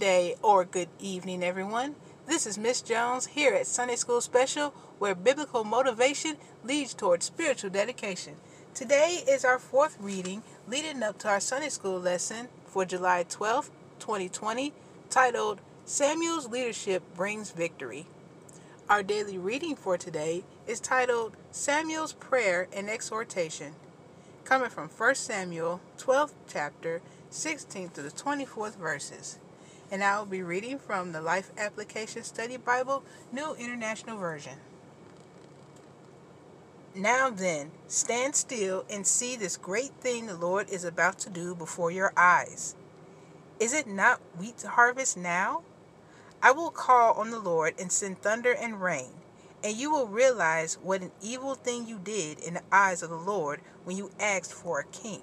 day or good evening, everyone. This is Miss Jones here at Sunday School Special, where biblical motivation leads towards spiritual dedication. Today is our fourth reading leading up to our Sunday School lesson for July 12th, 2020, titled Samuel's Leadership Brings Victory. Our daily reading for today is titled Samuel's Prayer and Exhortation, coming from 1 Samuel 12th chapter 16th to the 24th verses. And I will be reading from the Life Application Study Bible, New International Version. Now then, stand still and see this great thing the Lord is about to do before your eyes. Is it not wheat harvest now? I will call on the Lord and send thunder and rain, and you will realize what an evil thing you did in the eyes of the Lord when you asked for a king.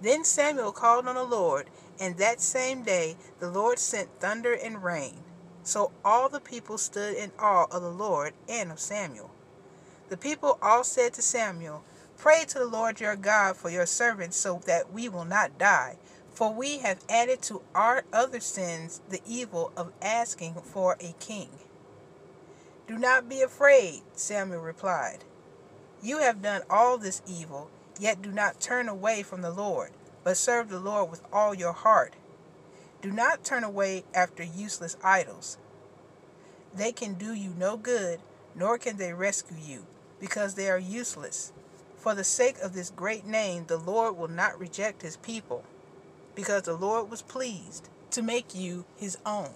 Then Samuel called on the Lord, and that same day the Lord sent thunder and rain. So all the people stood in awe of the Lord and of Samuel. The people all said to Samuel, Pray to the Lord your God for your servants so that we will not die. For we have added to our other sins the evil of asking for a king. Do not be afraid, Samuel replied. You have done all this evil, Yet do not turn away from the Lord, but serve the Lord with all your heart. Do not turn away after useless idols. They can do you no good, nor can they rescue you, because they are useless. For the sake of this great name, the Lord will not reject his people, because the Lord was pleased to make you his own.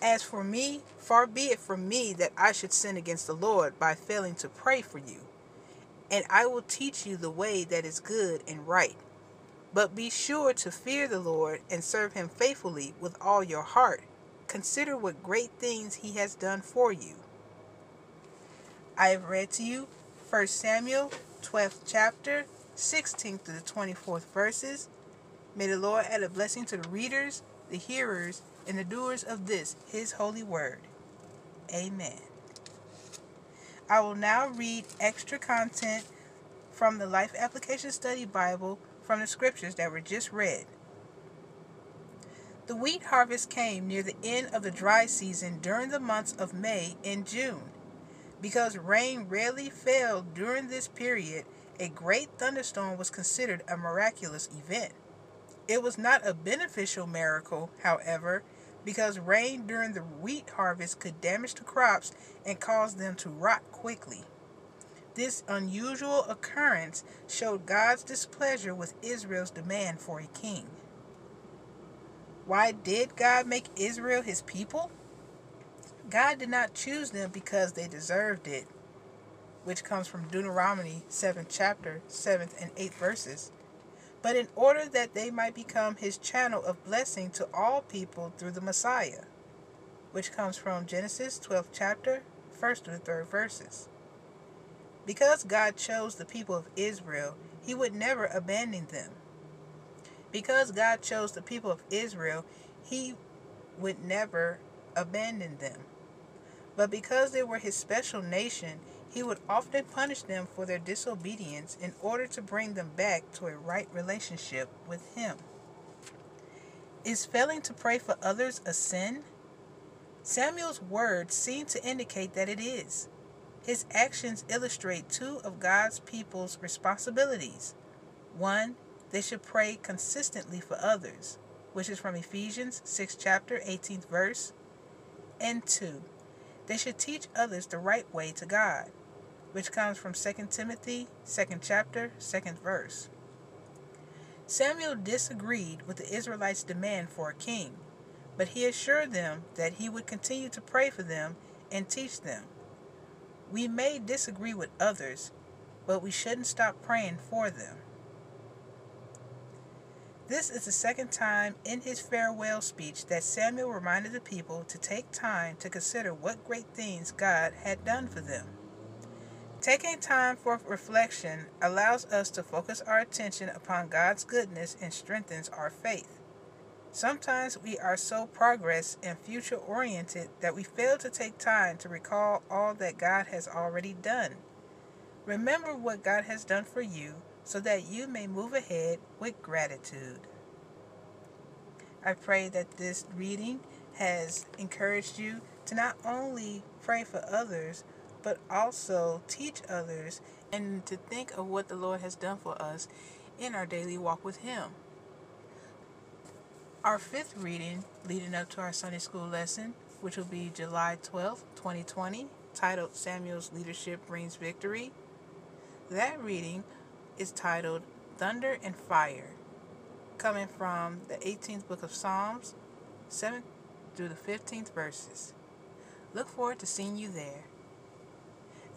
As for me, far be it from me that I should sin against the Lord by failing to pray for you and I will teach you the way that is good and right. But be sure to fear the Lord and serve him faithfully with all your heart. Consider what great things he has done for you. I have read to you 1 Samuel 12th chapter, 16th to the 24th verses. May the Lord add a blessing to the readers, the hearers, and the doers of this, his holy word. Amen. I will now read extra content from the Life Application Study Bible from the scriptures that were just read. The wheat harvest came near the end of the dry season during the months of May and June. Because rain rarely fell during this period, a great thunderstorm was considered a miraculous event. It was not a beneficial miracle, however, because rain during the wheat harvest could damage the crops and cause them to rot quickly. This unusual occurrence showed God's displeasure with Israel's demand for a king. Why did God make Israel his people? God did not choose them because they deserved it, which comes from Deuteronomy 7th chapter, 7th and 8th verses but in order that they might become his channel of blessing to all people through the Messiah, which comes from Genesis 12th chapter, 1st to 3rd verses. Because God chose the people of Israel, he would never abandon them. Because God chose the people of Israel, he would never abandon them. But because they were his special nation, he would often punish them for their disobedience in order to bring them back to a right relationship with Him. Is failing to pray for others a sin? Samuel's words seem to indicate that it is. His actions illustrate two of God's people's responsibilities. One, they should pray consistently for others, which is from Ephesians 6 chapter 18th verse. And two, they should teach others the right way to God, which comes from 2 Timothy, 2nd chapter, 2nd verse. Samuel disagreed with the Israelites' demand for a king, but he assured them that he would continue to pray for them and teach them. We may disagree with others, but we shouldn't stop praying for them. This is the second time in his farewell speech that Samuel reminded the people to take time to consider what great things God had done for them. Taking time for reflection allows us to focus our attention upon God's goodness and strengthens our faith. Sometimes we are so progress and future oriented that we fail to take time to recall all that God has already done. Remember what God has done for you so that you may move ahead with gratitude. I pray that this reading has encouraged you to not only pray for others, but also teach others and to think of what the Lord has done for us in our daily walk with Him. Our fifth reading, leading up to our Sunday school lesson, which will be July 12th, 2020, titled Samuel's Leadership Brings Victory. That reading is titled Thunder and Fire, coming from the 18th book of Psalms, 7th through the 15th verses. Look forward to seeing you there.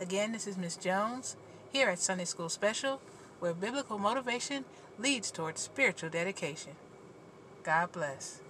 Again, this is Miss Jones here at Sunday School Special, where biblical motivation leads towards spiritual dedication. God bless.